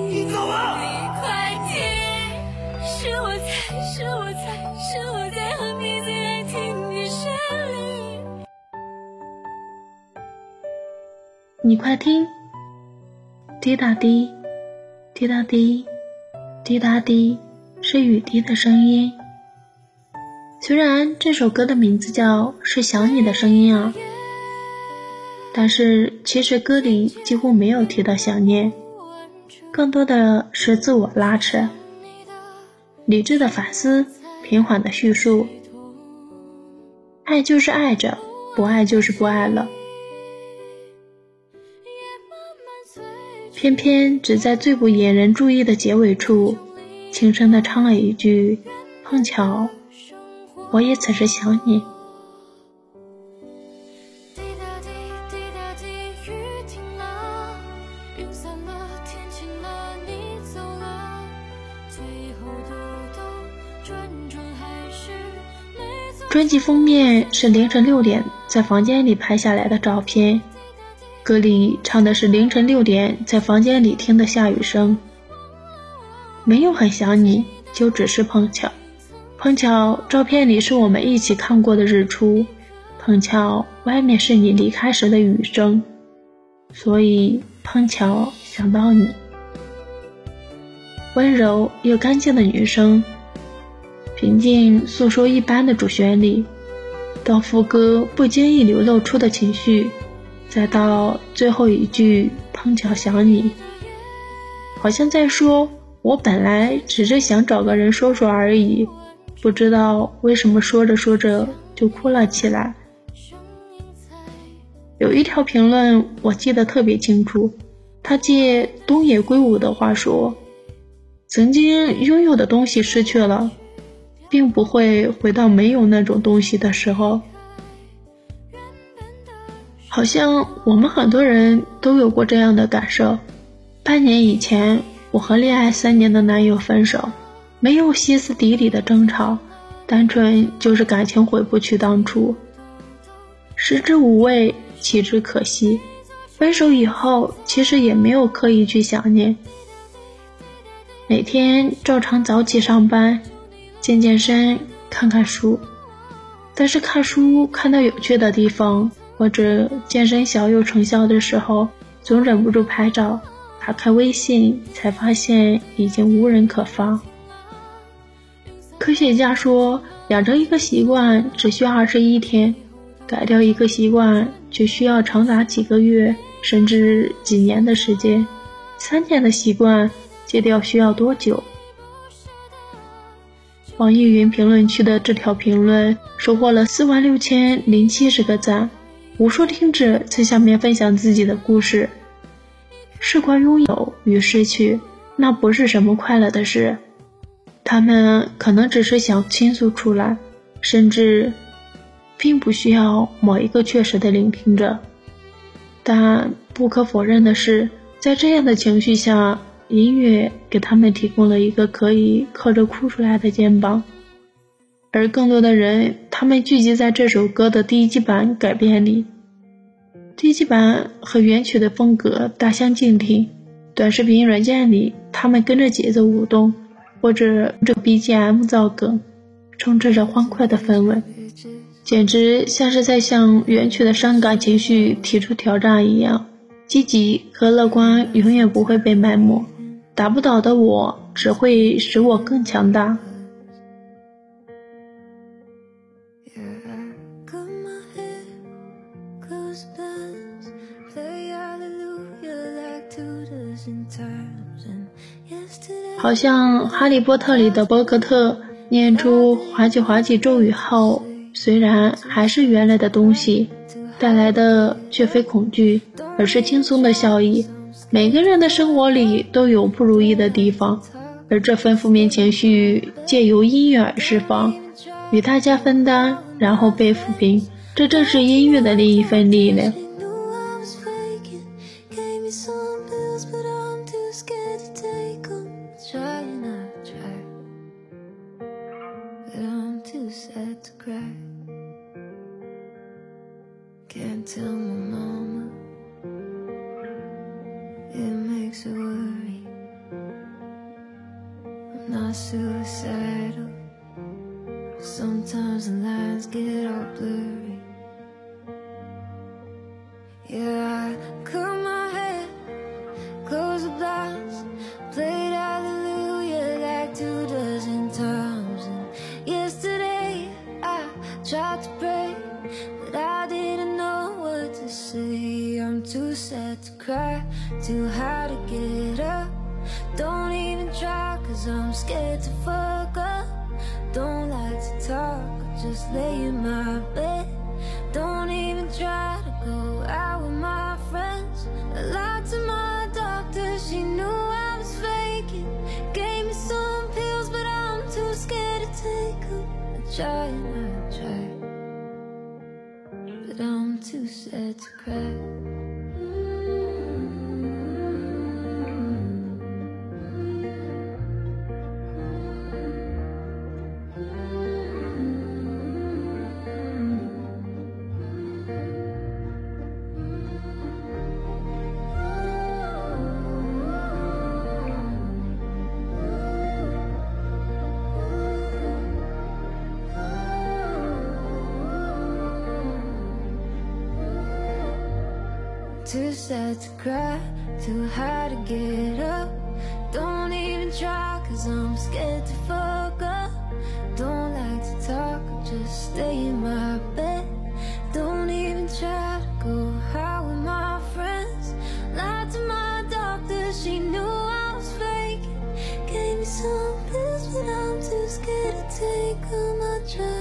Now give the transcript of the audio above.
你走吧。你快听，是我在，是我在，是我在和你最爱听的旋律。你快听，滴答滴，滴答滴，滴答滴，是雨滴的声音。虽然这首歌的名字叫《是想你的声音》啊，但是其实歌里几乎没有提到想念，更多的是自我拉扯、理智的反思、平缓的叙述。爱就是爱着，不爱就是不爱了。偏偏只在最不引人注意的结尾处，轻声的唱了一句：“碰巧。”我也此时想你。专辑封面是凌晨六点在房间里拍下来的照片，歌里唱的是凌晨六点在房间里听的下雨声，没有很想你，就只是碰巧。碰巧，照片里是我们一起看过的日出；碰巧，外面是你离开时的雨声，所以碰巧想到你。温柔又干净的女声，平静诉说一般的主旋律，到副歌不经意流露出的情绪，再到最后一句碰巧想你，好像在说：“我本来只是想找个人说说而已。”不知道为什么说着说着就哭了起来。有一条评论我记得特别清楚，他借东野圭吾的话说：“曾经拥有的东西失去了，并不会回到没有那种东西的时候。”好像我们很多人都有过这样的感受。半年以前，我和恋爱三年的男友分手。没有歇斯底里的争吵，单纯就是感情回不去当初，食之无味，弃之可惜。分手以后，其实也没有刻意去想念，每天照常早起上班，健健身，看看书。但是看书看到有趣的地方，或者健身小有成效的时候，总忍不住拍照。打开微信，才发现已经无人可发。科学家说，养成一个习惯只需二十一天，改掉一个习惯却需要长达几个月甚至几年的时间。三年的习惯戒掉需要多久？网易云评论区的这条评论收获了四万六千零七十个赞，无数听者在下面分享自己的故事。事关拥有与失去，那不是什么快乐的事。他们可能只是想倾诉出来，甚至并不需要某一个确实的聆听者。但不可否认的是，在这样的情绪下，音乐给他们提供了一个可以靠着哭出来的肩膀。而更多的人，他们聚集在这首歌的第一版改编里。第一版和原曲的风格大相径庭，短视频软件里，他们跟着节奏舞动。或者这 BGM 造梗，充斥着欢快的氛围，简直像是在向远去的伤感情绪提出挑战一样。积极和乐观永远不会被埋没，打不倒的我只会使我更强大。好像《哈利波特》里的波克特念出滑稽滑稽咒语后，虽然还是原来的东西，带来的却非恐惧，而是轻松的笑意。每个人的生活里都有不如意的地方，而这份负面情绪借由音乐而释放，与大家分担，然后被抚平。这正是音乐的另一份力量。Can't tell my mama. It makes her worry. I'm not suicidal. Sometimes the lines get all blurry. Yeah, too high to get up. Don't even try, cause I'm scared to fuck up. Don't like to talk, just lay in my bed. Don't even try to go out with my friends. I lied to my doctor, she knew I was faking. Gave me some pills, but I'm too scared to take them. I try and I try, but I'm too sad to cry. Too sad to cry, too high to get up. Don't even try, cause I'm scared to fuck up. Don't like to talk, just stay in my bed. Don't even try to go out with my friends. Lied to my doctor, she knew I was faking. Gave me some pills, but I'm too scared to take them. I try